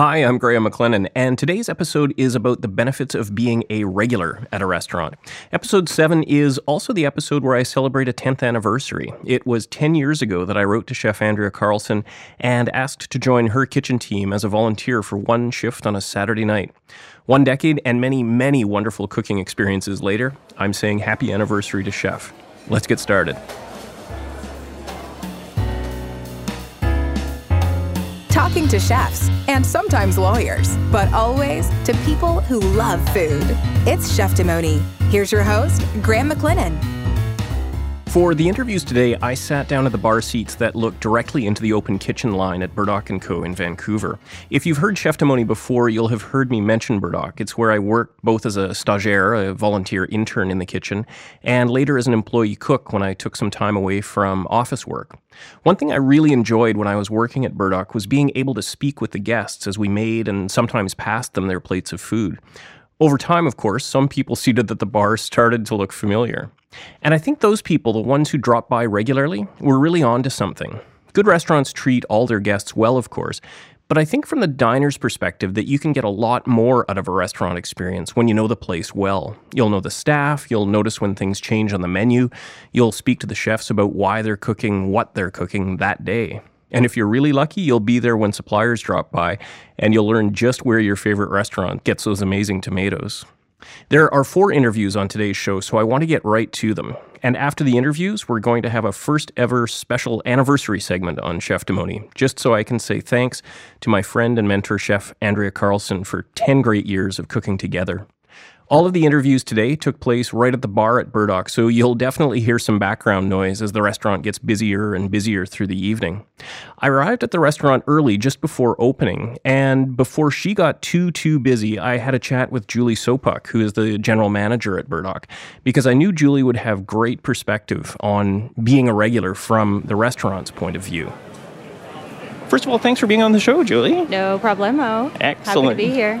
Hi, I'm Graham McLennan, and today's episode is about the benefits of being a regular at a restaurant. Episode 7 is also the episode where I celebrate a 10th anniversary. It was 10 years ago that I wrote to Chef Andrea Carlson and asked to join her kitchen team as a volunteer for one shift on a Saturday night. One decade and many, many wonderful cooking experiences later, I'm saying happy anniversary to Chef. Let's get started. Talking to chefs and sometimes lawyers, but always to people who love food. It's Cheftimony. Here's your host, Graham McLennan. For the interviews today, I sat down at the bar seats that look directly into the open kitchen line at Burdock & Co. in Vancouver. If you've heard Cheftimony before, you'll have heard me mention Burdock. It's where I worked both as a stagiaire, a volunteer intern in the kitchen, and later as an employee cook when I took some time away from office work. One thing I really enjoyed when I was working at Burdock was being able to speak with the guests as we made and sometimes passed them their plates of food. Over time, of course, some people seated at the bar started to look familiar. And I think those people, the ones who drop by regularly, were really on to something. Good restaurants treat all their guests well, of course, but I think from the diner's perspective that you can get a lot more out of a restaurant experience when you know the place well. You'll know the staff, you'll notice when things change on the menu, you'll speak to the chefs about why they're cooking what they're cooking that day. And if you're really lucky, you'll be there when suppliers drop by, and you'll learn just where your favorite restaurant gets those amazing tomatoes. There are four interviews on today's show, so I want to get right to them. And after the interviews, we're going to have a first ever special anniversary segment on Cheftimony, just so I can say thanks to my friend and mentor, Chef Andrea Carlson, for 10 great years of cooking together. All of the interviews today took place right at the bar at Burdock, so you'll definitely hear some background noise as the restaurant gets busier and busier through the evening. I arrived at the restaurant early just before opening, and before she got too, too busy, I had a chat with Julie Sopuck, who is the general manager at Burdock, because I knew Julie would have great perspective on being a regular from the restaurant's point of view. First of all, thanks for being on the show, Julie. No problemo. Excellent. Happy to be here.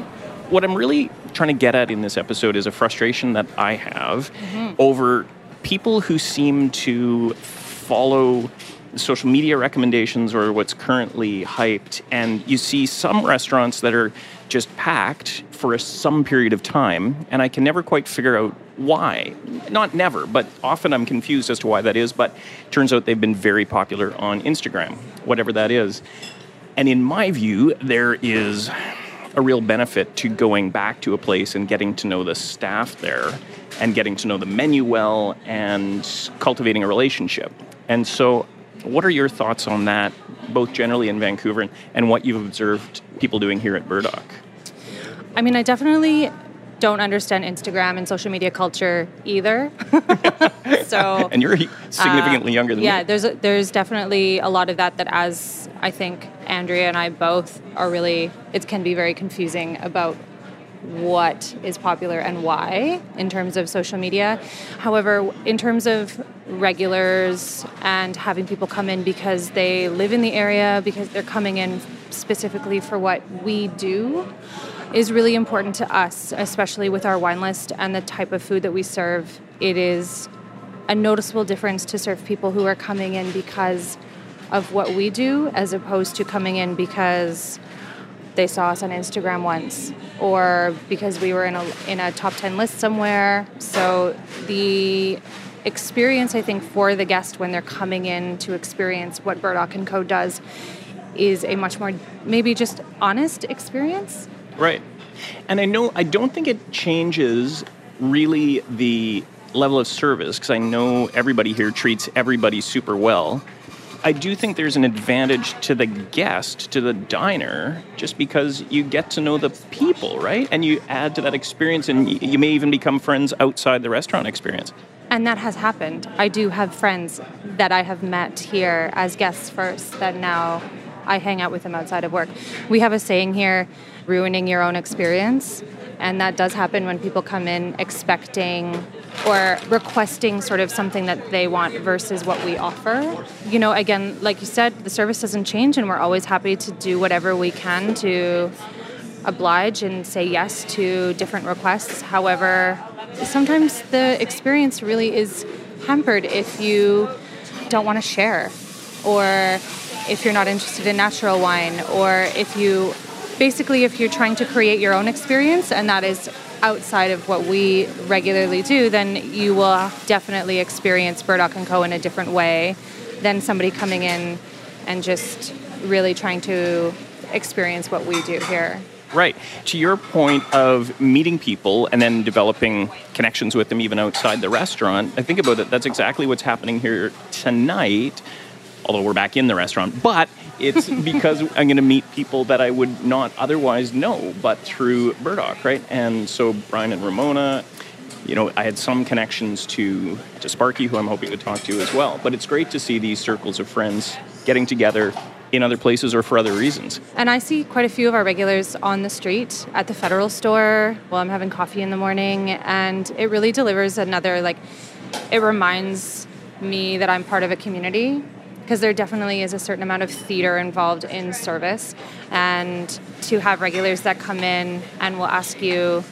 What I'm really trying to get at in this episode is a frustration that I have mm-hmm. over people who seem to follow social media recommendations or what's currently hyped and you see some restaurants that are just packed for a, some period of time and i can never quite figure out why not never but often i'm confused as to why that is but turns out they've been very popular on instagram whatever that is and in my view there is a real benefit to going back to a place and getting to know the staff there and getting to know the menu well and cultivating a relationship. And so, what are your thoughts on that, both generally in Vancouver and, and what you've observed people doing here at Burdock? I mean, I definitely don't understand Instagram and social media culture either. so, and you're significantly uh, younger than yeah, me. Yeah, there's a, there's definitely a lot of that that as I think Andrea and I both are really it can be very confusing about what is popular and why in terms of social media. However, in terms of regulars and having people come in because they live in the area, because they're coming in specifically for what we do, is really important to us, especially with our wine list and the type of food that we serve. It is a noticeable difference to serve people who are coming in because of what we do as opposed to coming in because they saw us on Instagram once or because we were in a in a top 10 list somewhere. So the experience I think for the guest when they're coming in to experience what Burdock and Co does is a much more maybe just honest experience Right. And I know I don't think it changes really the level of service because I know everybody here treats everybody super well. I do think there's an advantage to the guest, to the diner, just because you get to know the people, right? And you add to that experience, and you may even become friends outside the restaurant experience. And that has happened. I do have friends that I have met here as guests first that now I hang out with them outside of work. We have a saying here ruining your own experience. And that does happen when people come in expecting or requesting sort of something that they want versus what we offer. You know, again, like you said, the service doesn't change, and we're always happy to do whatever we can to oblige and say yes to different requests. However, sometimes the experience really is hampered if you don't want to share or if you're not interested in natural wine or if you basically, if you're trying to create your own experience, and that is outside of what we regularly do, then you will definitely experience Burdock and Co. in a different way than somebody coming in and just really trying to experience what we do here. Right. To your point of meeting people and then developing connections with them even outside the restaurant, I think about it, that's exactly what's happening here tonight, although we're back in the restaurant. But it's because I'm going to meet people that I would not otherwise know, but through Burdock, right? And so Brian and Ramona, you know, I had some connections to to Sparky, who I'm hoping to talk to as well. But it's great to see these circles of friends getting together in other places or for other reasons. And I see quite a few of our regulars on the street at the Federal store while I'm having coffee in the morning, and it really delivers another like. It reminds me that I'm part of a community because there definitely is a certain amount of theater involved in service, and to have regulars that come in and will ask you,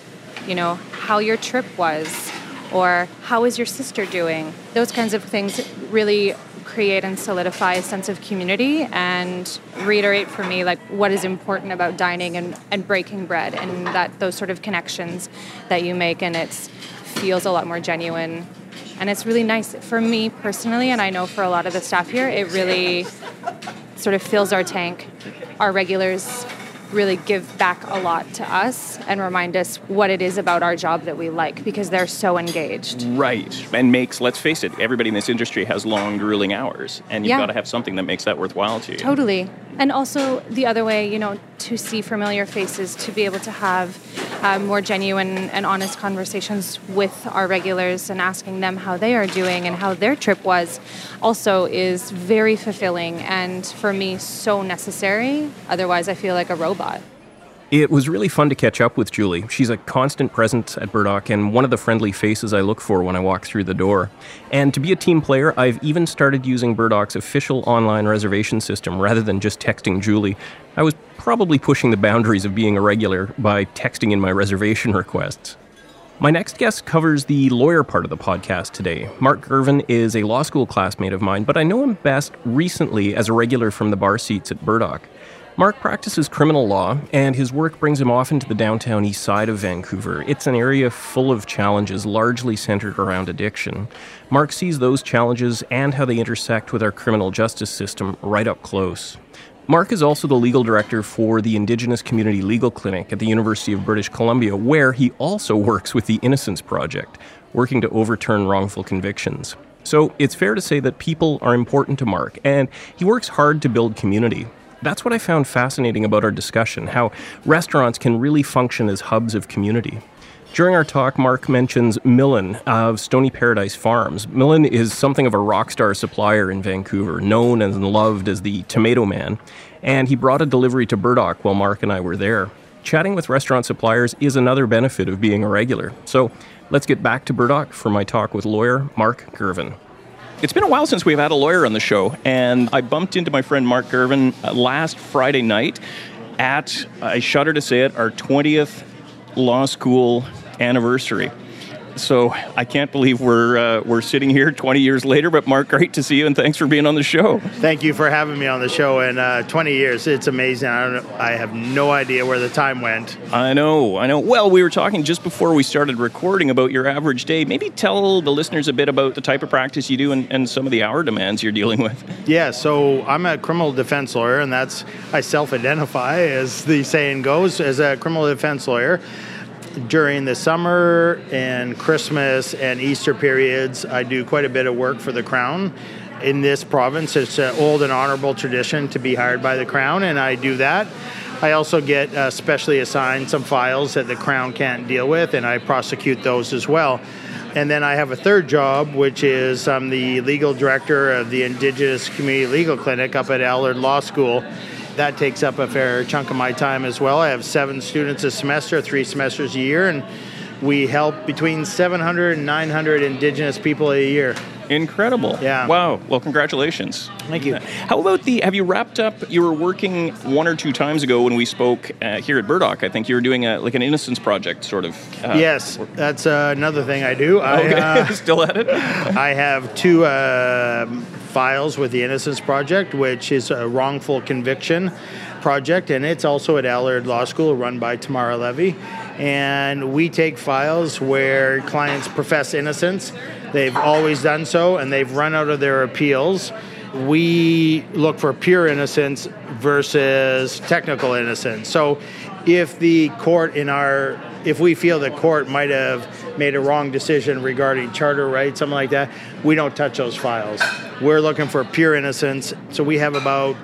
you know, how your trip was, or how is your sister doing? Those kinds of things really create and solidify a sense of community and reiterate for me like what is important about dining and, and breaking bread and that those sort of connections that you make and it feels a lot more genuine and it's really nice for me personally and i know for a lot of the staff here it really sort of fills our tank our regulars really give back a lot to us and remind us what it is about our job that we like because they're so engaged. Right. And makes, let's face it, everybody in this industry has long, grueling hours. And you've yeah. got to have something that makes that worthwhile to you. Totally. And also the other way, you know, to see familiar faces, to be able to have uh, more genuine and honest conversations with our regulars and asking them how they are doing and how their trip was also is very fulfilling and for me so necessary. Otherwise, I feel like a robot. It was really fun to catch up with Julie. She's a constant presence at Burdock and one of the friendly faces I look for when I walk through the door. And to be a team player, I've even started using Burdock's official online reservation system rather than just texting Julie. I was probably pushing the boundaries of being a regular by texting in my reservation requests. My next guest covers the lawyer part of the podcast today. Mark Girvan is a law school classmate of mine, but I know him best recently as a regular from the bar seats at Burdock. Mark practices criminal law, and his work brings him often to the downtown east side of Vancouver. It's an area full of challenges, largely centered around addiction. Mark sees those challenges and how they intersect with our criminal justice system right up close. Mark is also the legal director for the Indigenous Community Legal Clinic at the University of British Columbia, where he also works with the Innocence Project, working to overturn wrongful convictions. So it's fair to say that people are important to Mark, and he works hard to build community. That's what I found fascinating about our discussion how restaurants can really function as hubs of community. During our talk, Mark mentions Milan of Stoney Paradise Farms. Milan is something of a rock star supplier in Vancouver, known and loved as the Tomato Man, and he brought a delivery to Burdock while Mark and I were there. Chatting with restaurant suppliers is another benefit of being a regular. So let's get back to Burdock for my talk with lawyer Mark Girvan. It's been a while since we've had a lawyer on the show, and I bumped into my friend Mark Girvan uh, last Friday night at, I shudder to say it, our 20th law school anniversary. So I can't believe we're uh, we're sitting here 20 years later. But Mark, great to see you, and thanks for being on the show. Thank you for having me on the show. And uh, 20 years, it's amazing. I don't. I have no idea where the time went. I know. I know. Well, we were talking just before we started recording about your average day. Maybe tell the listeners a bit about the type of practice you do and, and some of the hour demands you're dealing with. Yeah. So I'm a criminal defense lawyer, and that's I self-identify, as the saying goes, as a criminal defense lawyer during the summer and Christmas and Easter periods, I do quite a bit of work for the Crown. In this province, it's an old and honorable tradition to be hired by the Crown, and I do that. I also get uh, specially assigned some files that the Crown can't deal with, and I prosecute those as well. And then I have a third job, which is I'm the legal director of the Indigenous Community Legal Clinic up at Allard Law School that takes up a fair chunk of my time as well. I have seven students a semester, three semesters a year, and we help between 700 and 900 Indigenous people a year. Incredible. Yeah. Wow. Well, congratulations. Thank you. How about the, have you wrapped up, you were working one or two times ago when we spoke uh, here at Burdock. I think you were doing a, like an innocence project sort of. Uh, yes, work. that's uh, another thing I do. Okay. I, uh, Still at it? I have two um, files with the Innocence Project, which is a wrongful conviction project, and it's also at Allard Law School, run by Tamara Levy. And we take files where clients profess innocence. They've always done so, and they've run out of their appeals. We look for pure innocence versus technical innocence. So, if the court in our if we feel the court might have made a wrong decision regarding charter rights, something like that, we don't touch those files. We're looking for pure innocence. So we have about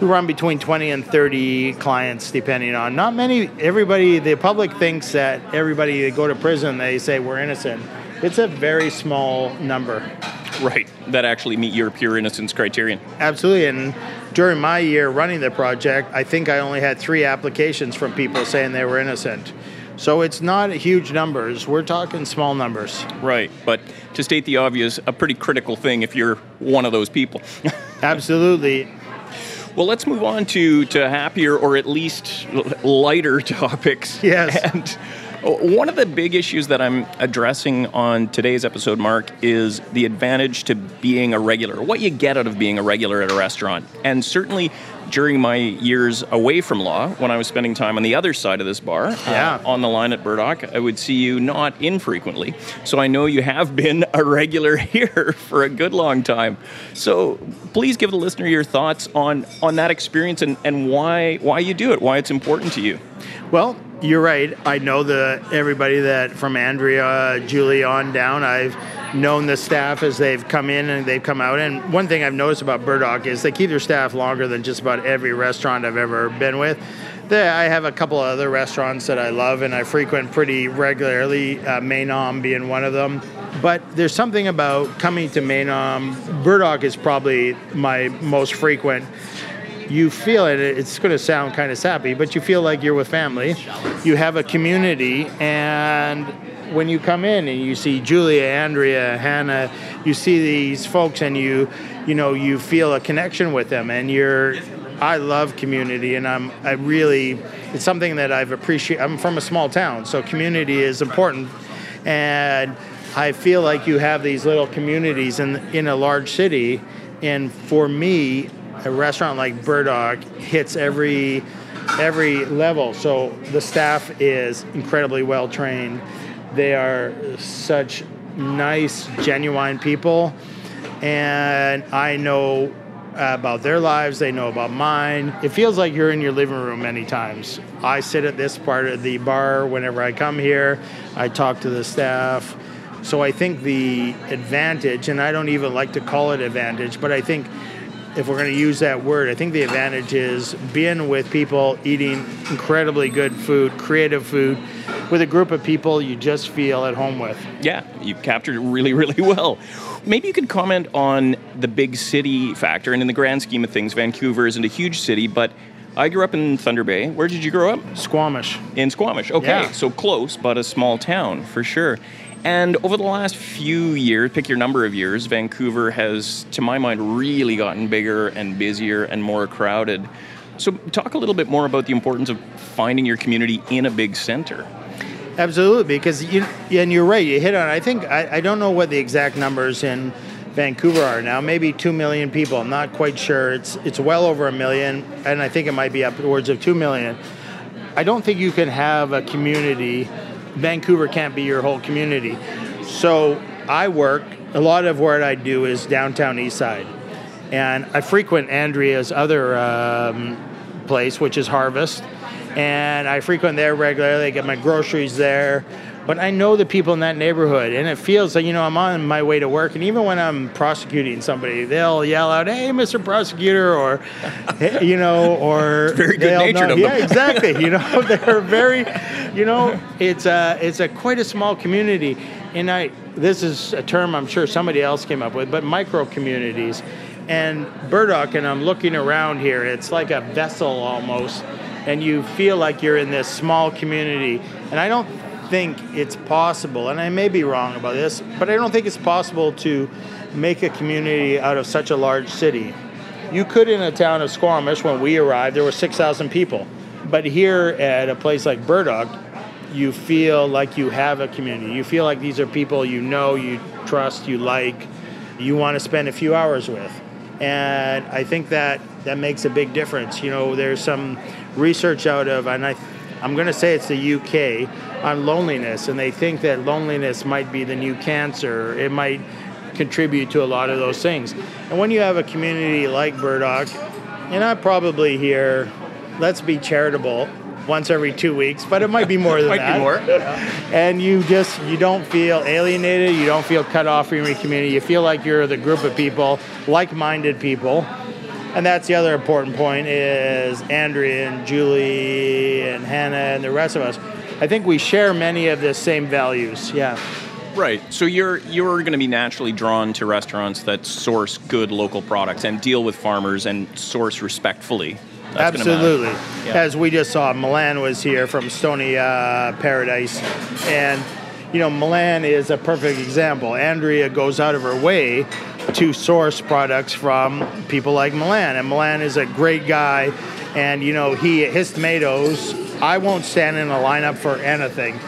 we run between 20 and 30 clients depending on not many everybody the public thinks that everybody they go to prison they say we're innocent it's a very small number right that actually meet your pure innocence criterion absolutely and during my year running the project i think i only had three applications from people saying they were innocent so it's not huge numbers. We're talking small numbers. Right. But to state the obvious, a pretty critical thing if you're one of those people. Absolutely. Well, let's move on to, to happier or at least lighter topics. Yes. And uh, one of the big issues that I'm addressing on today's episode, Mark, is the advantage to being a regular, what you get out of being a regular at a restaurant. And certainly during my years away from law, when I was spending time on the other side of this bar, uh, yeah. uh, on the line at Burdock, I would see you not infrequently. So I know you have been a regular here for a good long time. So please give the listener your thoughts on on that experience and, and why why you do it, why it's important to you. Well, you're right. I know the everybody that from Andrea, Julie on down. I've known the staff as they've come in and they've come out. And one thing I've noticed about Burdock is they keep their staff longer than just about every restaurant I've ever been with. I have a couple of other restaurants that I love and I frequent pretty regularly, uh, Maenam being one of them. But there's something about coming to Maenam. Burdock is probably my most frequent you feel it. It's going to sound kind of sappy, but you feel like you're with family. You have a community, and when you come in and you see Julia, Andrea, Hannah, you see these folks, and you, you know, you feel a connection with them, and you're. I love community, and I'm. I really. It's something that I've appreciated. I'm from a small town, so community is important, and I feel like you have these little communities in in a large city, and for me, a restaurant like Burdock hits every every level. So the staff is incredibly well trained. They are such nice, genuine people, and I know about their lives. They know about mine. It feels like you're in your living room many times. I sit at this part of the bar whenever I come here. I talk to the staff. So I think the advantage, and I don't even like to call it advantage, but I think if we're going to use that word, I think the advantage is being with people, eating incredibly good food, creative food, with a group of people you just feel at home with. Yeah, you captured it really, really well. Maybe you could comment on the big city factor. And in the grand scheme of things, Vancouver isn't a huge city, but I grew up in Thunder Bay. Where did you grow up? Squamish. In Squamish. Okay, yeah. so close, but a small town for sure. And over the last few years, pick your number of years, Vancouver has, to my mind, really gotten bigger and busier and more crowded. So, talk a little bit more about the importance of finding your community in a big center. Absolutely, because you and you're right. You hit on. I think I, I don't know what the exact numbers in Vancouver are now. Maybe two million people. I'm not quite sure. It's it's well over a million, and I think it might be upwards of two million. I don't think you can have a community Vancouver can't be your whole community. So I work, a lot of what I do is downtown east side. And I frequent Andrea's other um, place, which is Harvest. And I frequent there regularly. I get my groceries there. But I know the people in that neighborhood, and it feels like, you know, I'm on my way to work. And even when I'm prosecuting somebody, they'll yell out, hey, Mr. Prosecutor, or, you know, or. It's very good natured of them. Yeah, exactly. You know, they're very, you know, it's a, it's a quite a small community. And I, this is a term I'm sure somebody else came up with, but micro communities. And Burdock, and I'm looking around here, it's like a vessel almost, and you feel like you're in this small community. And I don't think it's possible, and I may be wrong about this, but I don't think it's possible to make a community out of such a large city. You could in a town of Squamish, when we arrived, there were 6,000 people. But here at a place like Burdock, you feel like you have a community. You feel like these are people you know, you trust, you like, you want to spend a few hours with. And I think that that makes a big difference. You know, there's some research out of, and I, I'm going to say it's the UK on loneliness, and they think that loneliness might be the new cancer. It might contribute to a lot of those things. And when you have a community like Burdock, and I probably hear, let's be charitable once every two weeks, but it might be more than might that. be more. And you just you don't feel alienated, you don't feel cut off from your community. You feel like you're the group of people, like-minded people. And that's the other important point is Andrea and Julie and Hannah and the rest of us. I think we share many of the same values. Yeah. Right. So you're you're going to be naturally drawn to restaurants that source good local products and deal with farmers and source respectfully. That's. Absolutely. Yeah. As we just saw, Milan was here from Stoney uh, Paradise, and you know Milan is a perfect example. Andrea goes out of her way to source products from people like Milan, and Milan is a great guy. And you know he his tomatoes. I won't stand in a lineup for anything.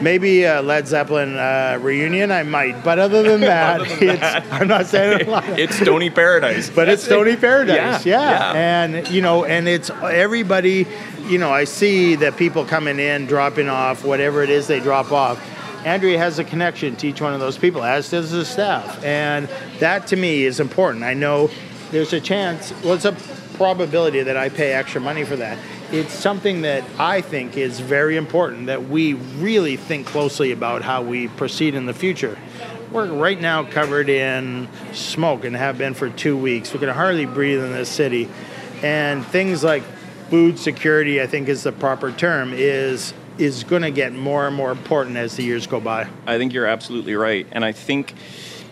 Maybe a Led Zeppelin uh, reunion, I might. But other than that, it's, I'm not standing in a it's Stoney Paradise. but it's Stoney Paradise, Yeah, yeah, yeah. and you know, and it's everybody. You know, I see that people coming in, dropping off, whatever it is they drop off. Andrea has a connection to each one of those people, as does the staff, and that to me is important. I know there's a chance, well, it's a probability that I pay extra money for that. It's something that I think is very important that we really think closely about how we proceed in the future. We're right now covered in smoke and have been for two weeks. We can hardly breathe in this city. And things like food security, I think is the proper term, is is going to get more and more important as the years go by. I think you're absolutely right. And I think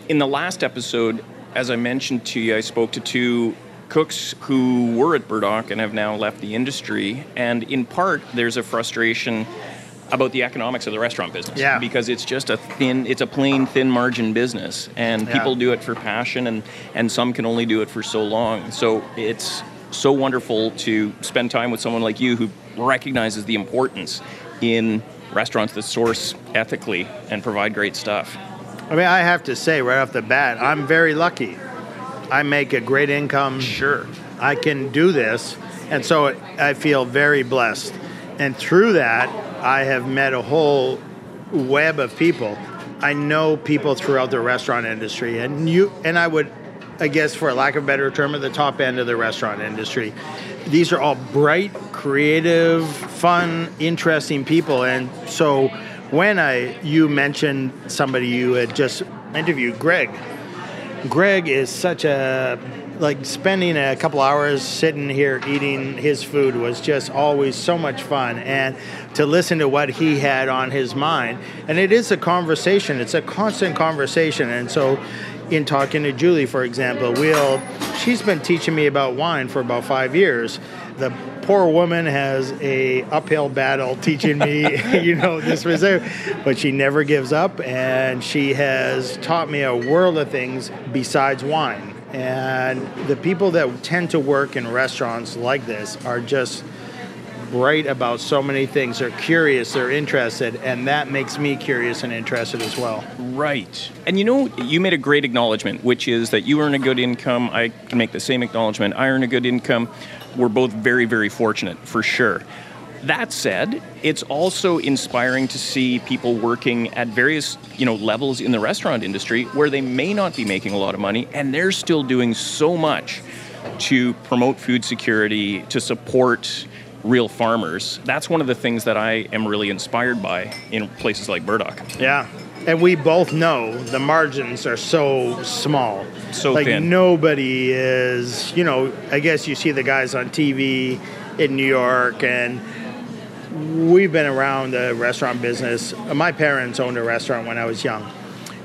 in the last episode, as I mentioned to you, I spoke to two cooks who were at Burdock and have now left the industry. And in part, there's a frustration about the economics of the restaurant business Yeah. because it's just a thin it's a plain thin margin business and Yeah. people do it for passion and and some can only do it for so long so it's so wonderful to spend time with someone like you who recognizes the importance in restaurants that source ethically and provide great stuff I mean, I have to say right off the bat, I'm very lucky. I make a great income. sure I can do this. And so I feel very blessed. And through that, I have met a whole web of people. I know people throughout the restaurant industry, and you and I would, I guess, for lack of a better term, at the top end of the restaurant industry. These are all bright, creative, fun, interesting people, and so when I you mentioned somebody you had just interviewed, Greg, Greg is such a like spending a couple hours sitting here eating his food was just always so much fun and to listen to what he had on his mind. And it is a conversation. It's a constant conversation. And so in talking to Julie for example we'll she's been teaching me about wine for about 5 years. The poor woman has a uphill battle teaching me you know this reserve. But she never gives up and she has taught me a world of things besides wine and the people that tend to work in restaurants like this are just bright about so many things they're curious they're interested and that makes me curious and interested as well Right. And you know, you made a great acknowledgement, which is that you earn a good income. I can make the same acknowledgement. I earn a good income. We're both very, very fortunate, for sure. That said, it's also inspiring to see people working at various, you know, levels in the restaurant industry where they may not be making a lot of money and they're still doing so much to promote food security, to support real farmers. That's one of the things that I am really inspired by in places like Burdock. Yeah. And we both know the margins are so small. So like thin. nobody is, you know, I guess you see the guys on TV in New York and we've been around the restaurant business. My parents owned a restaurant when I was young,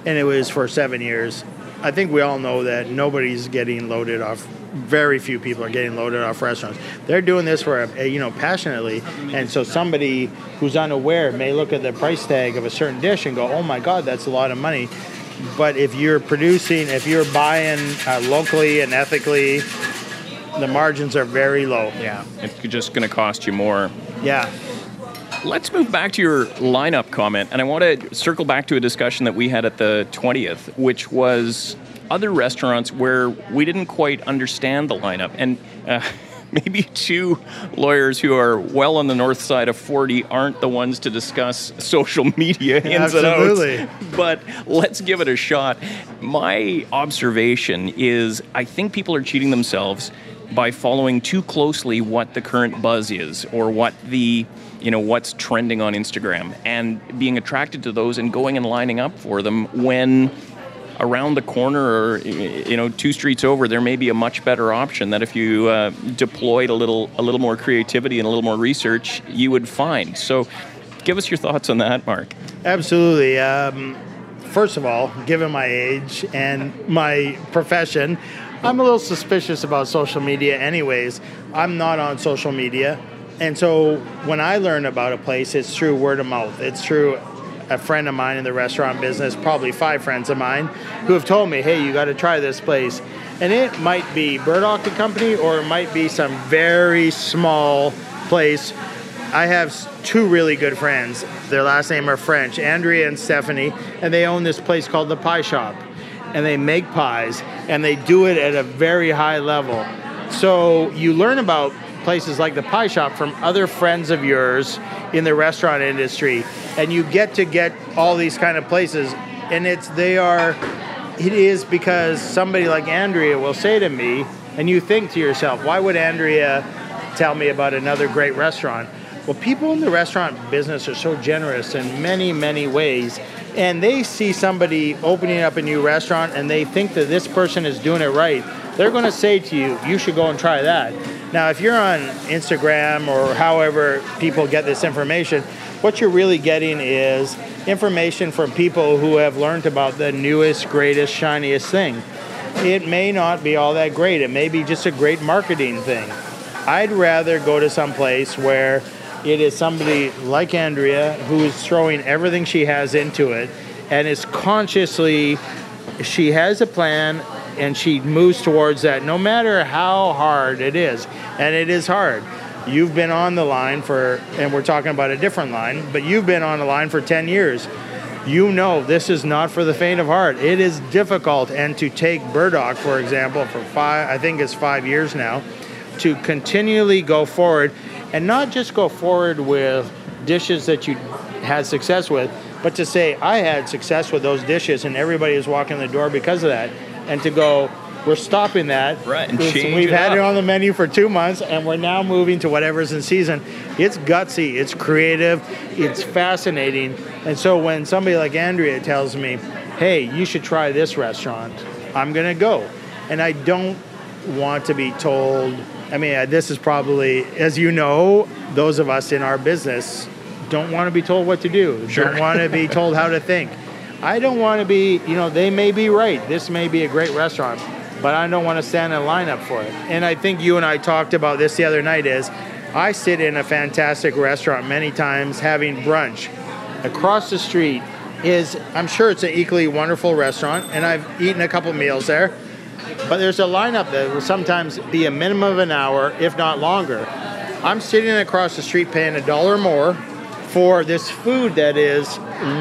and it was for seven years. I think we all know that nobody's getting loaded off. Very few people are getting loaded off restaurants. They're doing this for, a, you know, passionately, and so somebody who's unaware may look at the price tag of a certain dish and go, "Oh my God, that's a lot of money." But if you're producing, if you're buying uh, locally and ethically, the margins are very low. Yeah. It's just going to cost you more. Yeah. Let's move back to your lineup comment, and I want to circle back to a discussion that we had at the 20th, which was other restaurants where we didn't quite understand the lineup. And uh, maybe two lawyers who are well on the north side of 40 aren't the ones to discuss social media ins Absolutely. and outs. But let's give it a shot. My observation is I think people are cheating themselves by following too closely what the current buzz is or what the you know what's trending on Instagram and being attracted to those and going and lining up for them when around the corner or you know two streets over there may be a much better option that if you uh, deployed a little a little more creativity and a little more research you would find so give us your thoughts on that mark Absolutely. Um, first of all, given my age and my profession, I'm a little suspicious about social media, anyways. I'm not on social media. And so when I learn about a place, it's through word of mouth. It's through a friend of mine in the restaurant business, probably five friends of mine, who have told me, hey, you got to try this place. And it might be Burdock and Company or it might be some very small place I have two really good friends. Their last name are French, Andrea and Stephanie, and they own this place called the Pie Shop. And they make pies, and they do it at a very high level. So you learn about places like the Pie Shop from other friends of yours in the restaurant industry, and you get to get all these kind of places. And it's they are it is because somebody like Andrea will say to me, and you think to yourself, why would Andrea tell me about another great restaurant? Well, people in the restaurant business are so generous in many, many ways, and they see somebody opening up a new restaurant and they think that this person is doing it right. They're going to say to you, you should go and try that. Now, if you're on Instagram or however people get this information, what you're really getting is information from people who have learned about the newest, greatest, shiniest thing. It may not be all that great. It may be just a great marketing thing. I'd rather go to some place where it is somebody like Andrea who is throwing everything she has into it and is consciously, she has a plan and she moves towards that no matter how hard it is. And it is hard. You've been on the line for, and we're talking about a different line, but you've been on the line for 10 years. You know this is not for the faint of heart. It is difficult. And to take Burdock, for example, for five, I think it's five years now, to continually go forward and not just go forward with dishes that you had success with, but to say, I had success with those dishes and everybody is walking the door because of that. And to go, we're stopping that. Right, and change We've it had it on the menu for two months and we're now moving to whatever's in season. It's gutsy, it's creative, it's fascinating. And so when somebody like Andrea tells me, hey, you should try this restaurant, I'm going to go. And I don't want to be told, I mean, uh, this is probably, as you know, those of us in our business don't want to be told what to do, don't want to be told how to think. I don't want to be, you know, they may be right. This may be a great restaurant, but I don't want to stand in line up for it. And I think you and I talked about this the other night is I sit in a fantastic restaurant many times having brunch. Across the street is, I'm sure it's an equally wonderful restaurant, and I've eaten a couple meals there. But there's a lineup that will sometimes be a minimum of an hour, if not longer. I'm sitting across the street paying a dollar more for this food that is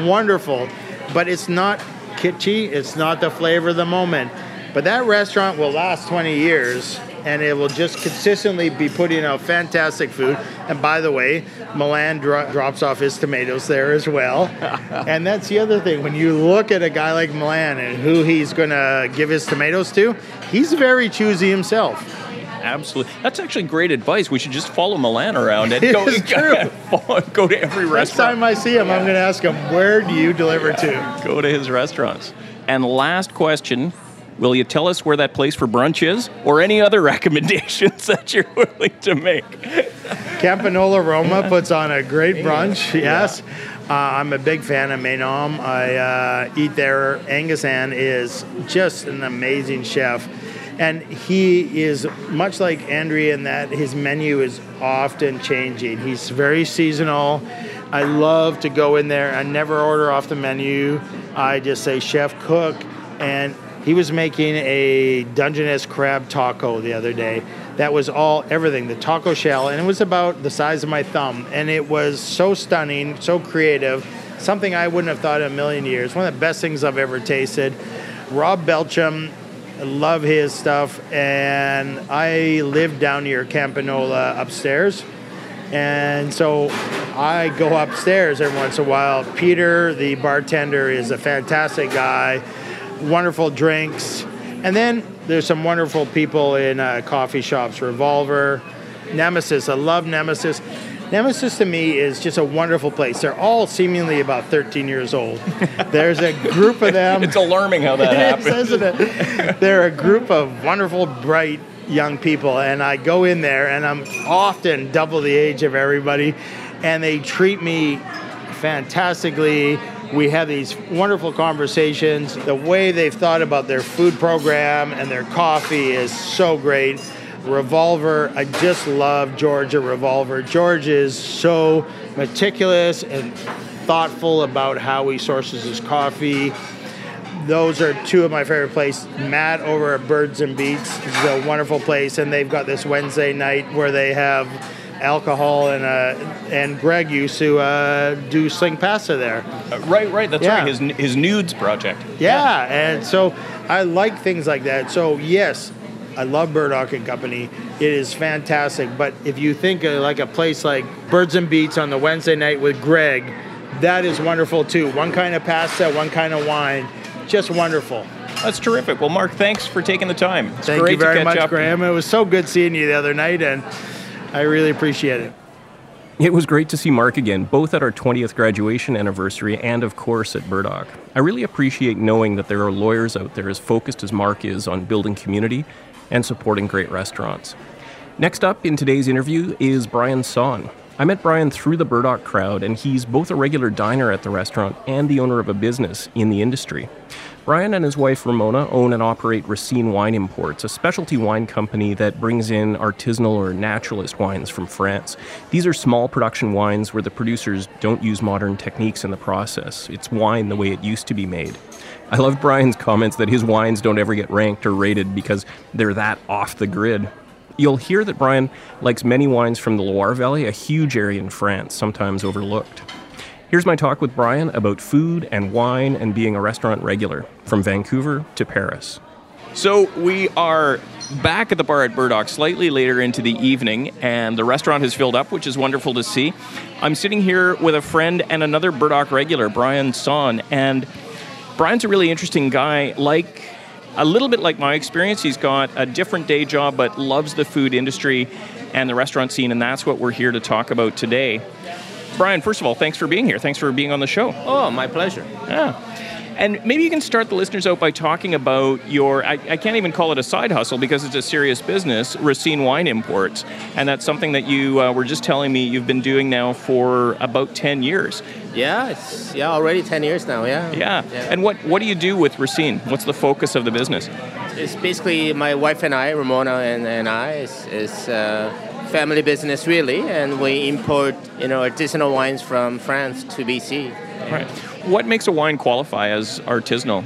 wonderful, but it's not kitschy, it's not the flavor of the moment. But that restaurant will last 20 years and it will just consistently be putting out fantastic food. And by the way, Milan dro- drops off his tomatoes there as well. and that's the other thing. When you look at a guy like Milan and who he's going to give his tomatoes to, he's very choosy himself. Absolutely. That's actually great advice. We should just follow Milan around and It go, true. go to every restaurant. Next time I see him, I'm going to ask him, where do you deliver to? Go to his restaurants. And last question Will you tell us where that place for brunch is or any other recommendations that you're willing to make? Campagnolo Roma puts on a great brunch. Yes, uh, I'm a big fan of Maenam. I uh, eat there. Angus An is just an amazing chef, and he is much like Andrea in that his menu is often changing. He's very seasonal. I love to go in there. I never order off the menu. I just say chef cook, and he was making a Dungeness crab taco the other day. That was all everything, the taco shell, and it was about the size of my thumb. And it was so stunning, so creative, something I wouldn't have thought in a million years. One of the best things I've ever tasted. Rob Belcham Love his stuff, and I live down near Campagnolo upstairs. And so I go upstairs every once in a while. Peter, the bartender, is a fantastic guy, wonderful drinks. And then there's some wonderful people in uh, coffee shops, Revolver, Nemesis. I love Nemesis. Nemesis to me is just a wonderful place. They're all seemingly about 13 years old. There's a group of them. it's alarming how that happens. isn't it? They're a group of wonderful, bright young people, and I go in there, and I'm often double the age of everybody, and they treat me fantastically. We have these wonderful conversations. The way they've thought about their food program and their coffee is so great. Revolver, I just love Georgia Revolver. George is so meticulous and thoughtful about how he sources his coffee those are two of my favorite places. Matt over at Birds and Beets is a wonderful place, and they've got this Wednesday night where they have alcohol and uh, and Greg used to uh, do sling pasta there. Uh, right, right. That's Yeah. right. His his nudes project. Yeah, and so I like things like that. So yes, I love Burdock and Company. It is fantastic. But if you think of like a place like Birds and Beets on the Wednesday night with Greg, that is wonderful too. One kind of pasta, one kind of wine, just wonderful. That's terrific. Well, Mark, thanks for taking the time. It's Thank great you very to catch much, up. Graham. It was so good seeing you the other night, and I really appreciate it. It was great to see Mark again, both at our 20th graduation anniversary and, of course, at Burdock. I really appreciate knowing that there are lawyers out there as focused as Mark is on building community and supporting great restaurants. Next up in today's interview is Brian Son. I met Brian through the Burdock crowd, and he's both a regular diner at the restaurant and the owner of a business in the industry. Brian and his wife Ramona own and operate Racine Wine Imports, a specialty wine company that brings in artisanal or naturalist wines from France. These are small production wines where the producers don't use modern techniques in the process. It's wine the way it used to be made. I love Brian's comments that his wines don't ever get ranked or rated because they're that off the grid. You'll hear that Brian likes many wines from the Loire Valley, a huge area in France, sometimes overlooked. Here's my talk with Brian about food and wine and being a restaurant regular from Vancouver to Paris. So we are back at the bar at Burdock slightly later into the evening, and the restaurant has filled up, which is wonderful to see. I'm sitting here with a friend and another Burdock regular, Brian Son, and Brian's a really interesting guy. Like a little bit like my experience, he's got a different day job, but loves the food industry and the restaurant scene, and that's what we're here to talk about today. Brian, first of all, thanks for being here. Thanks for being on the show. Oh, my pleasure. Yeah. And maybe you can start the listeners out by talking about your, I, I can't even call it a side hustle because it's a serious business, Racine Wine Imports. And that's something that you uh, were just telling me you've been doing now for about 10 years. Yeah, it's yeah already ten years now. Yeah. Yeah. And what, what do you do with Racine? What's the focus of the business? it's basically my wife and I, Ramona and, and I, is, is uh, family business really, and we import you know artisanal wines from France to BC. Right. What makes a wine qualify as artisanal?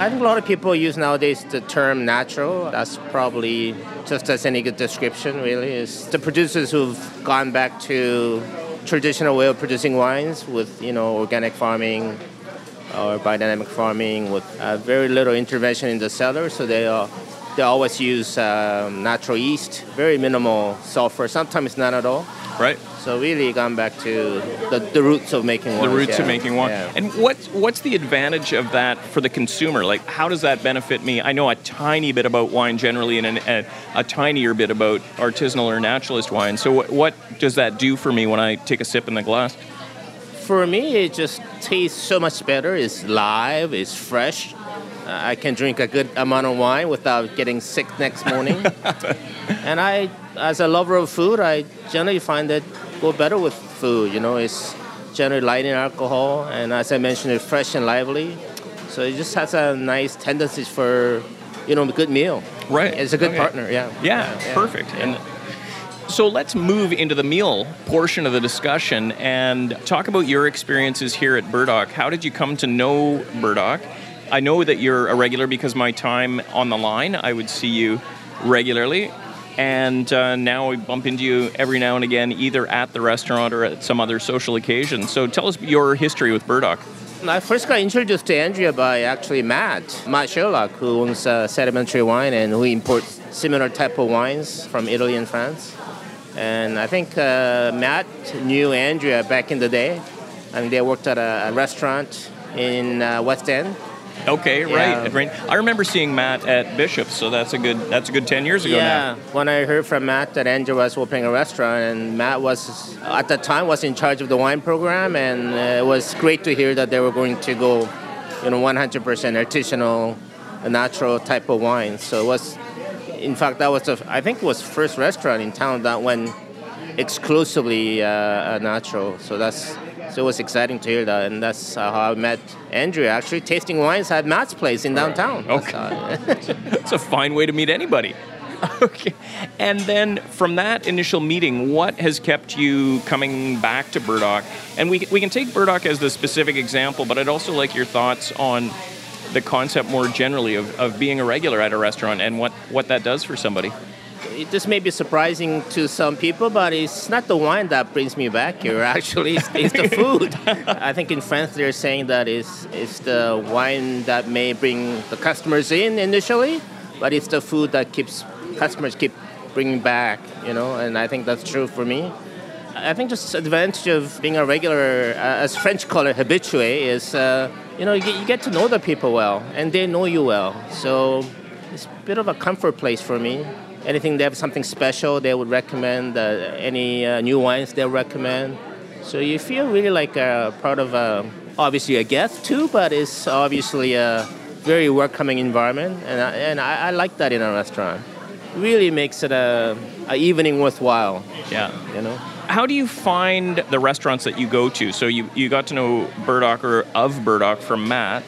I think a lot of people use nowadays the term natural. That's probably just as any good description, really. Is the producers who've gone back to traditional way of producing wines with you know organic farming or biodynamic farming with uh, very little intervention in the cellar, so they uh, they always use um, natural yeast, very minimal sulfur. Sometimes none at all. Right. So really gone back to the, the roots of making wine. The roots of making wine. Yeah. And what's what's the advantage of that for the consumer? Like, how does that benefit me? I know a tiny bit about wine generally, and an, a, a tinier bit about artisanal or naturalist wine. So, what, what does that do for me when I take a sip in the glass? For me, it just tastes so much better. It's live, it's fresh. Uh, I can drink a good amount of wine without getting sick next morning. and I, as a lover of food, I generally find that go better with food. You know, it's generally light in alcohol, and as I mentioned, it's fresh and lively. So it just has a nice tendency for, you know, a good meal. Right. It's a good Okay. partner. Yeah. Yeah, perfect. And so let's move into the meal portion of the discussion and talk about your experiences here at Burdock. How did you come to know Burdock? I know that you're a regular because my time on the line, I would see you regularly. And uh, now we bump into you every now and again, either at the restaurant or at some other social occasion. So tell us your history with Burdock. I first got introduced to Andrea by actually Matt, Matt Sherlock, who owns uh, Sedimentary Wine and who imports similar type of wines from Italy and France. And I think uh, Matt knew Andrea back in the day. I mean, they worked at a, a restaurant in uh, West End. Okay, Yeah. right, right. I remember seeing Matt at Bishop's, so that's a good that's a good ten years ago yeah, now. when I heard from Matt that Andrea was opening a restaurant, and Matt was at that time was in charge of the wine program, and uh, it was great to hear that they were going to go, you know, 100% artisanal, natural type of wine. So it was, in fact, that was the I think it was first restaurant in town that went exclusively uh, natural. So that's so it was exciting to hear that, and that's uh, how I met Andrea. Actually, tasting wines at Matt's place in downtown. That's Okay. how- It's a fine way to meet anybody. Okay. And then from that initial meeting, what has kept you coming back to Burdock? And we, we can take Burdock as the specific example, but I'd also like your thoughts on the concept more generally of, of being a regular at a restaurant and what, what that does for somebody. It- this may be surprising to some people, but it's not the wine that brings me back here. Actually, it's, it's the food. I think in France they're saying that it's, it's the wine that may bring the customers in initially, but it's the food that keeps customers keep bringing back. You know, and I think that's true for me. I think just advantage of being a regular, uh, as French call it, habitué, is uh, you know you get, you get to know the people well, and they know you well. So it's a bit of a comfort place for me. Anything they have something special, they would recommend. Uh, any uh, new wines, they'll recommend. So you feel really like a part of a, obviously a guest too, but it's obviously a very welcoming environment, and I, and I, I like that in a restaurant. Really makes it a, a evening worthwhile. Yeah. You know. How do you find the restaurants that you go to? So you, you got to know Burdock or of Burdock from Matt.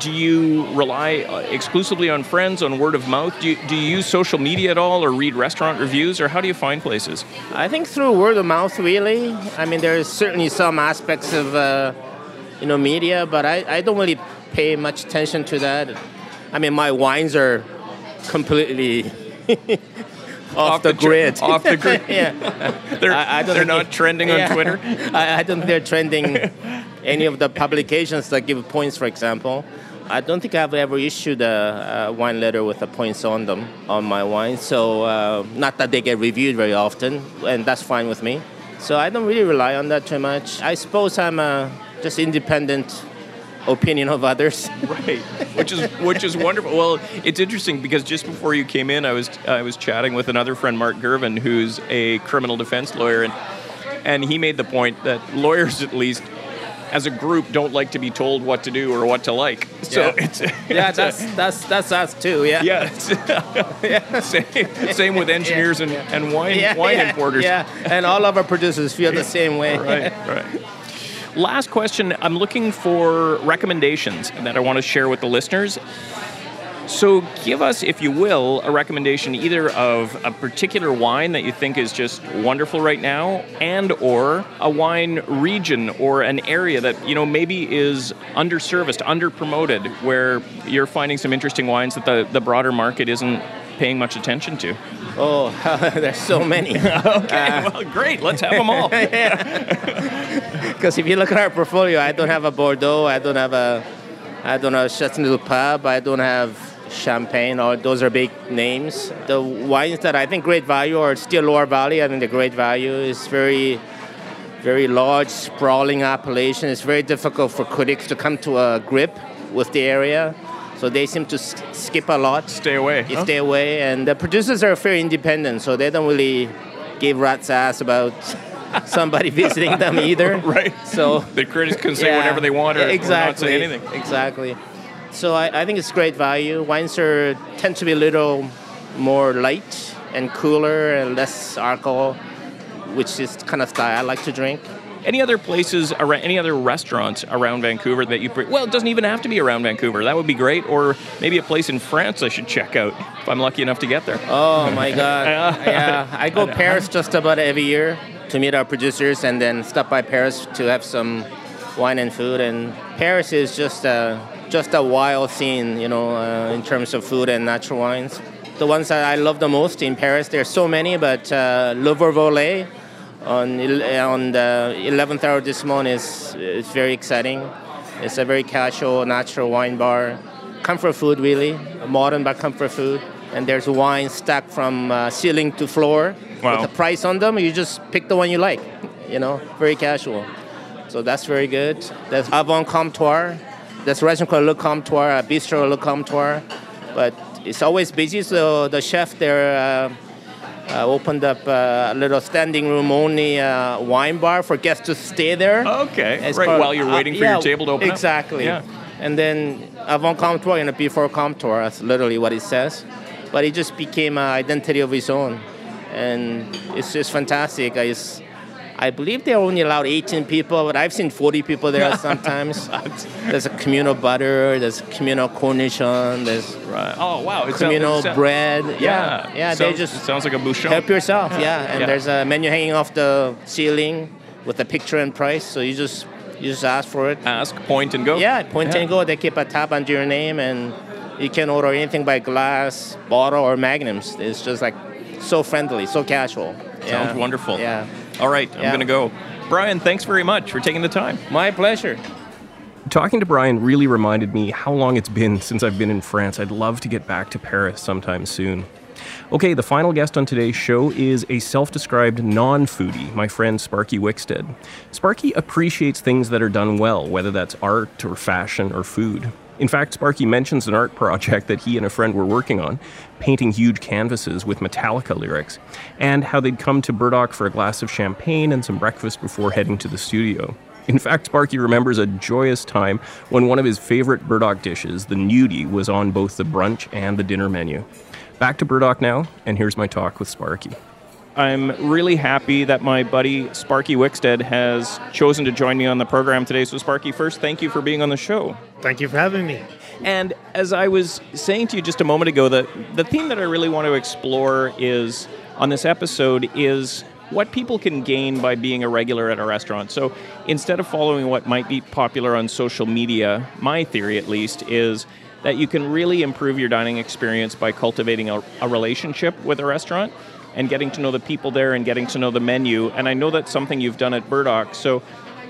Do you rely uh, exclusively on friends, on word of mouth? Do you, do you use social media at all or read restaurant reviews, or how do you find places? I think through word of mouth, really. I mean, there's certainly some aspects of, uh, you know, media, but I, I don't really pay much attention to that. I mean, my wines are completely off, the, the tr- grid. off the grid. yeah. They're, I- I don't they're not trending on Yeah. Twitter. I, I don't think they're trending any of the publications that give points, for example. I don't think I've ever issued a, a wine letter with the points on them on my wine. So uh, not that they get reviewed very often, and that's fine with me. So I don't really rely on that too much. I suppose I'm a just independent opinion of others. right which is which is wonderful well it's interesting because just before you came in i was i was chatting with another friend mark gervin who's a criminal defense lawyer and and he made the point that lawyers at least as a group don't like to be told what to do or what to like so Yeah. it's yeah, it's a- that's that's that's us too. Yeah. yeah, it's- same, same with engineers and, and wine Yeah, wine yeah, importers Yeah, and all of our producers feel the same way. right, right. Last question. I'm looking for recommendations that I want to share with the listeners. So, give us, if you will, a recommendation either of a particular wine that you think is just wonderful right now, and/or a wine region or an area that you know maybe is underserviced, underpromoted, where you're finding some interesting wines that the, the broader market isn't paying much attention to. Oh, there's so many. Okay, uh, well, great. Let's have them all. Because if you look at our portfolio, I don't have a Bordeaux, I don't have a, I don't have Chateauneuf-du-Pape, I don't have Champagne. All those are big names. The wines that I think great value are still Loire Valley. I think the great value is very, very large, sprawling appellation. It's very difficult for critics to come to a grip with the area, so they seem to s- skip a lot. Stay away. Huh? stay away, and the producers are very independent, so they don't really give rat's ass about somebody visiting them either. Right. So The critics can say yeah, whatever they want or, or not say anything. Exactly. So I, I think it's great value. Wines are tend to be a little more light and cooler and less alcohol, which is kind of style I like to drink. Any other places, around, any other restaurants around Vancouver that you? Pre- well, it doesn't even have to be around Vancouver. That would be great. Or maybe a place in France I should check out if I'm lucky enough to get there. Oh my God! yeah, I go Paris just about every year to meet our producers, and then stop by Paris to have some wine and food. And Paris is just a just a wild scene, you know, uh, in terms of food and natural wines. The ones that I love the most in Paris, there's so many, but uh, Le Verre Volé on on the 11th arrondissement is is very exciting. It's a very casual, natural wine bar. Comfort food, really. Modern but comfort food. And there's wine stacked from uh, ceiling to floor Wow. with a price on them. You just pick the one you like. You know, very casual. So that's very good. There's Avant Comptoir. A restaurant called Le Comptoir, a bistro Le Comptoir. But it's always busy, so the chef there uh, uh, opened up uh, a little standing room only uh, wine bar for guests to stay there. Okay, It's right, called- while you're waiting for yeah, your table to open up? Exactly. Yeah. And then avant comptoir and before comptoir, that's literally what it says. But it just became an identity of its own. And it's just fantastic. I, just, I believe they're only allowed 18 people, but I've seen 40 people there sometimes. there's a communal butter, there's communal cornichon, there's Right. Oh, wow. It sounds- communal sounds- bread. Yeah. Yeah, yeah. they just it sounds like a bouchon. help yourself. Yeah, and Yeah. there's a menu hanging off the ceiling with a picture and price. So you just you just ask for it. Ask, point, and go. Yeah, point and go. They keep a tab under your name, and you can order anything by glass, bottle, or magnums. It's just like so friendly, so casual. Sounds Yeah. wonderful. Yeah, All right, I'm going to go. Brian, thanks very much for taking the time. my pleasure. Talking to Brian really reminded me how long it's been since I've been in France. I'd love to get back to Paris sometime soon. Okay, the final guest on today's show is a self described non foodie, my friend Sparky Wickstead. Sparky appreciates things that are done well, whether that's art or fashion or food. In fact, Sparky mentions an art project that he and a friend were working on, painting huge canvases with Metallica lyrics, and how they'd come to Burdock for a glass of champagne and some breakfast before heading to the studio. In fact, Sparky remembers a joyous time when one of his favorite Burdock dishes, the gnudi, was on both the brunch and the dinner menu. Back to Burdock now, and here's my talk with Sparky. I'm really happy that my buddy Sparky Wickstead has chosen to join me on the program today. So, Sparky, first, thank you for being on the show. Thank you for having me. And as I was saying to you just a moment ago, the, the theme that I really want to explore is on this episode is what people can gain by being a regular at a restaurant. So instead of following what might be popular on social media, my theory at least is that you can really improve your dining experience by cultivating a, a relationship with a restaurant and getting to know the people there and getting to know the menu. And I know that's something you've done at Burdock. So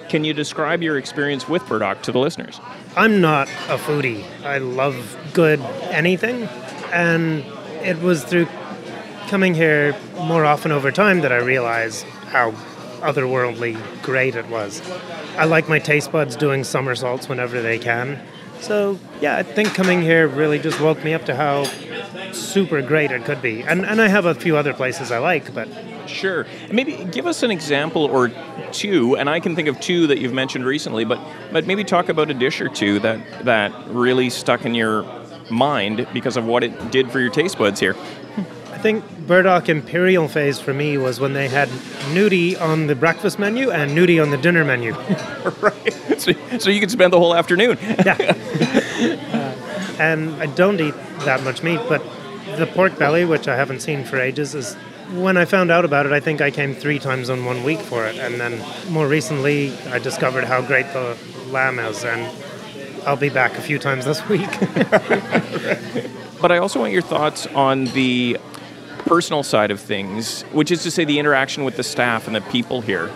can you describe your experience with Burdock to the listeners? I'm not a foodie. I love good anything, and it was through coming here more often over time that I realized how otherworldly great it was. I like my taste buds doing somersaults whenever they can. So, yeah, I think coming here really just woke me up to how super great it could be. And, and I have a few other places I like, but Sure. Maybe give us an example or two, and I can think of two that you've mentioned recently, but but maybe talk about a dish or two that that really stuck in your mind because of what it did for your taste buds here. I think Burdock Imperial phase for me was when they had gnudi on the breakfast menu and gnudi on the dinner menu. right. So, so you could spend the whole afternoon. Yeah, uh, and I don't eat that much meat, but the pork belly, which I haven't seen for ages, is when I found out about it, I think I came three times in one week for it. And then more recently, I discovered how great the lamb is, and I'll be back a few times this week. But I also want your thoughts on the personal side of things, which is to say the interaction with the staff and the people here.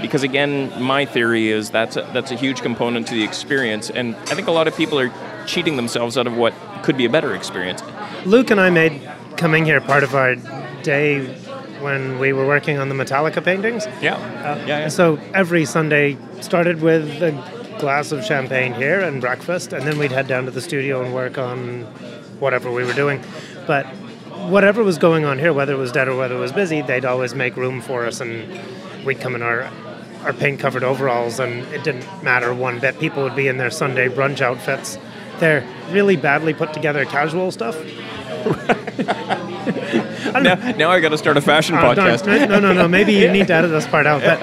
Because again, my theory is that's a, that's a huge component to the experience, and I think a lot of people are cheating themselves out of what could be a better experience. Luke and I made coming here part of our day when we were working on the Metallica paintings. Yeah, uh, yeah, yeah. So every Sunday started with a glass of champagne here and breakfast, and then we'd head down to the studio and work on whatever we were doing. But whatever was going on here, whether it was dead or whether it was busy, they'd always make room for us, and we'd come in our our paint covered overalls, and it didn't matter one bit. People would be in their Sunday brunch outfits. They're really badly put together casual stuff. Now, now I got to start a fashion oh, darn. podcast. No, no, no. Maybe you need to edit this part out. But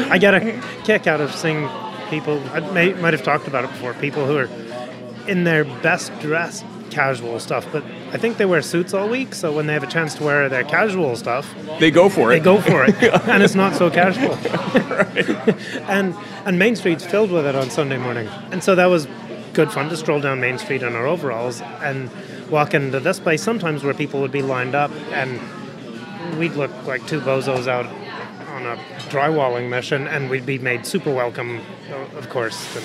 I get a kick out of seeing people. I may, might have talked about it before. People who are in their best dressed casual stuff, but I think they wear suits all week. So when they have a chance to wear their casual stuff, They go for it. they go for it, and it's not so casual. and and Main Street's filled with it on Sunday morning, and so that was good fun to stroll down Main Street in our overalls and walk into this place. Sometimes where people would be lined up, and we'd look like two bozos out on a drywalling mission, and we'd be made super welcome, of course. And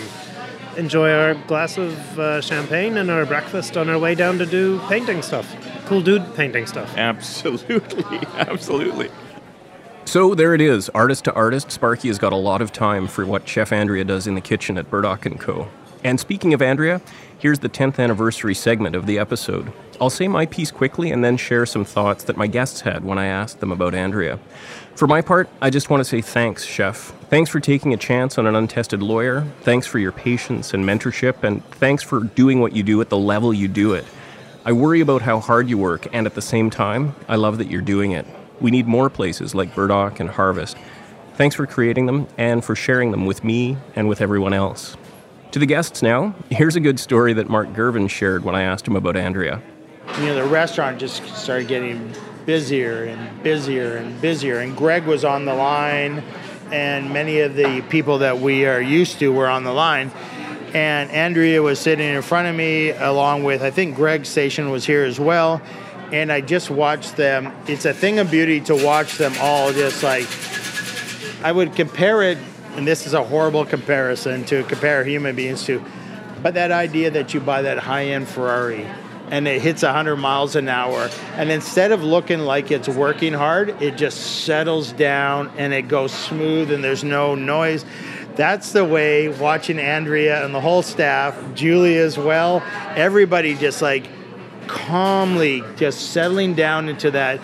enjoy our glass of uh, champagne and our breakfast on our way down to do painting stuff. Cool dude painting stuff. Absolutely, absolutely. So there it is, artist to artist. Sparky has got a lot of time for what Chef Andrea does in the kitchen at Burdock & Co. And speaking of Andrea, here's the 10th anniversary segment of the episode. I'll say my piece quickly and then share some thoughts that my guests had when I asked them about Andrea. For my part, I just want to say thanks, Chef. Thanks for taking a chance on an untested lawyer. Thanks for your patience and mentorship. And thanks for doing what you do at the level you do it. I worry about how hard you work, and at the same time, I love that you're doing it. We need more places like Burdock and Harvest. Thanks for creating them and for sharing them with me and with everyone else. To the guests now, here's a good story that Mark Gervin shared when I asked him about Andrea. You know, the restaurant just started getting busier and busier and busier, and Greg was on the line, and many of the people that we are used to were on the line. And Andrea was sitting in front of me, along with, I think Greg's station was here as well and I just watched them. It's a thing of beauty to watch them all just like. I would compare it, and this is a horrible comparison to compare human beings to, but that idea that you buy that high end Ferrari and it hits 100 miles an hour, and instead of looking like it's working hard, it just settles down and it goes smooth and there's no noise. That's the way watching Andrea and the whole staff, Julie as well, everybody just like calmly just settling down into that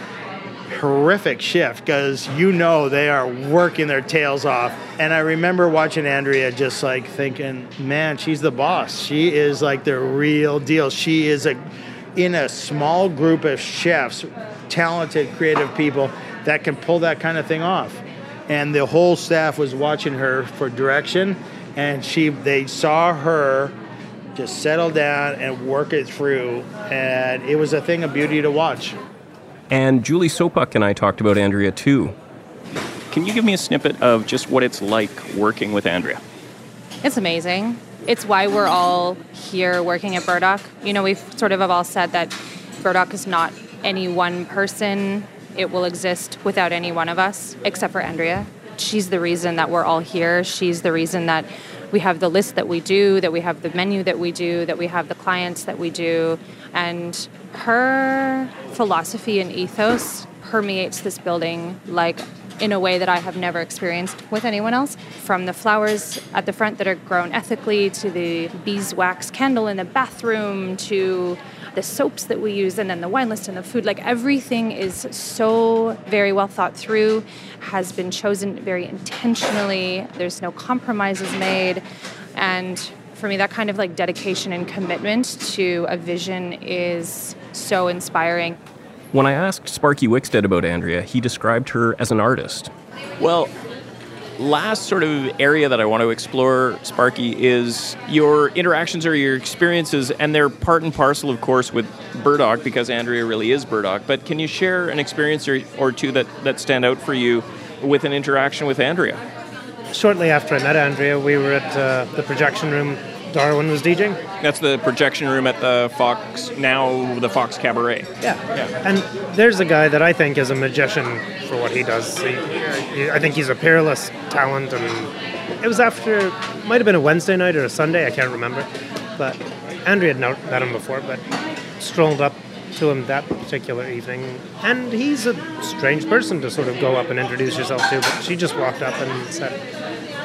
horrific shift because you know they are working their tails off. And I remember watching Andrea just like thinking, man, she's the boss. She is like the real deal. She is a in a small group of chefs, talented, creative people that can pull that kind of thing off. And the whole staff was watching her for direction and she they saw her just settle down and work it through. And it was a thing of beauty to watch. And Julie Sopuck and I talked about Andrea too. Can you give me a snippet of just what it's like working with Andrea? It's amazing. It's why we're all here working at Burdock. You know, we've sort of have all said that Burdock is not any one person. It will exist without any one of us, except for Andrea. She's the reason that we're all here. She's the reason that we have the list that we do, that we have the menu that we do, that we have the clients that we do. And her philosophy and ethos permeates this building like in a way that I have never experienced with anyone else. From the flowers at the front that are grown ethically to the beeswax candle in the bathroom to the soaps that we use and then the wine list and the food like everything is so very well thought through has been chosen very intentionally. There's no compromises made. And for me that kind of like dedication and commitment to a vision is so inspiring. When i asked sparky wickstead about andrea he described her as an artist. Well last sort of area that I want to explore, Sparky, is your interactions or your experiences, and they're part and parcel, of course, with Burdock because Andrea really is Burdock. But can you share an experience or, or two that, that stand out for you with an interaction with Andrea? Shortly after I met Andrea, we were at uh, the projection room Darwin was DJing. That's the projection room at the Fox, now the Fox Cabaret. Yeah. yeah. And there's a guy that I think is a magician for what he does. He, he, I think he's a peerless talent. And it was after, might have been a Wednesday night or a Sunday, I can't remember. But Andrea had not met him before, but strolled up to him that particular evening. And he's a strange person to sort of go up and introduce yourself to, but she just walked up and said,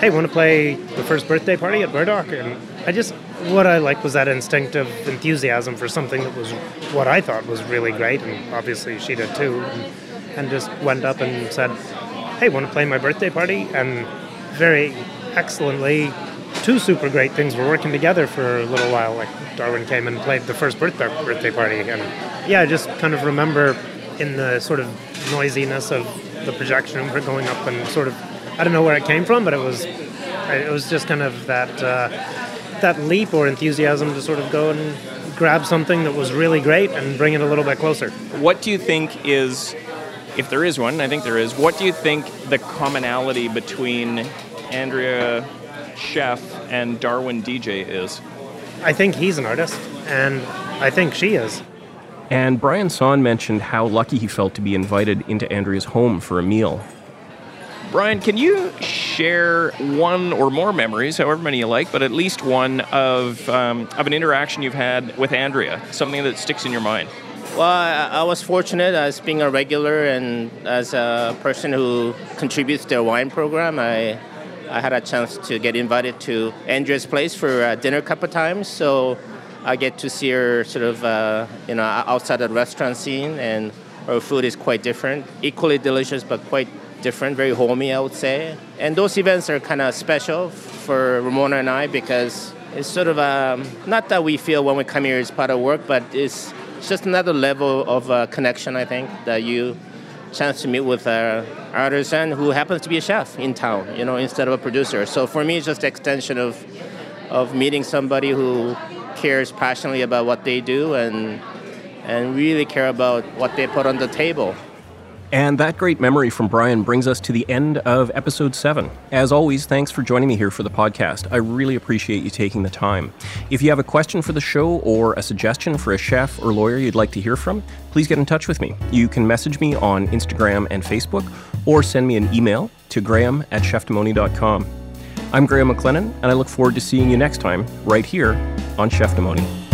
hey, want to play the first birthday party at Burdock? And I just, what I liked was that instinctive enthusiasm for something that was what I thought was really great, and obviously she did too. And, and just went up and said, hey, want to play my birthday party? And very excellently, two super great things were working together for a little while. Like Darwin came and played the first birthday birthday party, and yeah, I just kind of remember in the sort of noisiness of the projection room, going up and sort of I don't know where it came from, but it was it was just kind of that uh, that leap or enthusiasm to sort of go and grab something that was really great and bring it a little bit closer. What do you think is, if there is one, I think there is. What do you think the commonality between Andrea Chef and Darwin DJ is? I think he's an artist, and I think she is. And Brian Son mentioned how lucky he felt to be invited into Andrea's home for a meal. Brian, can you share one or more memories, however many you like, but at least one of um, of an interaction you've had with Andrea, something that sticks in your mind. Well, I, was fortunate as being a regular and as a person who contributes to their wine program. I I had a chance to get invited to Andrea's place for dinner a couple of times, so I get to see her sort of uh, you know outside the restaurant scene, and her food is quite different, equally delicious but quite different, very homey, I would say. And those events are kind of special for Ramona and I because it's sort of um, not that we feel when we come here is part of work, but it's just another level of uh, connection. I think that you chance to meet with an artisan who happens to be a chef in town, you know, instead of a producer. So for me, it's just extension of of meeting somebody who cares passionately about what they do and and really care about what they put on the table. And that great memory from Brian brings us to the end of episode 7. As always, thanks for joining me here for the podcast. I really appreciate you taking the time. If you have a question for the show or a suggestion for a chef or lawyer you'd like to hear from, please get in touch with me. You can message me on Instagram and Facebook or send me an email to graham at cheftimony.com. I'm Graham McLennan, and I look forward to seeing you next time right here on Cheftimony.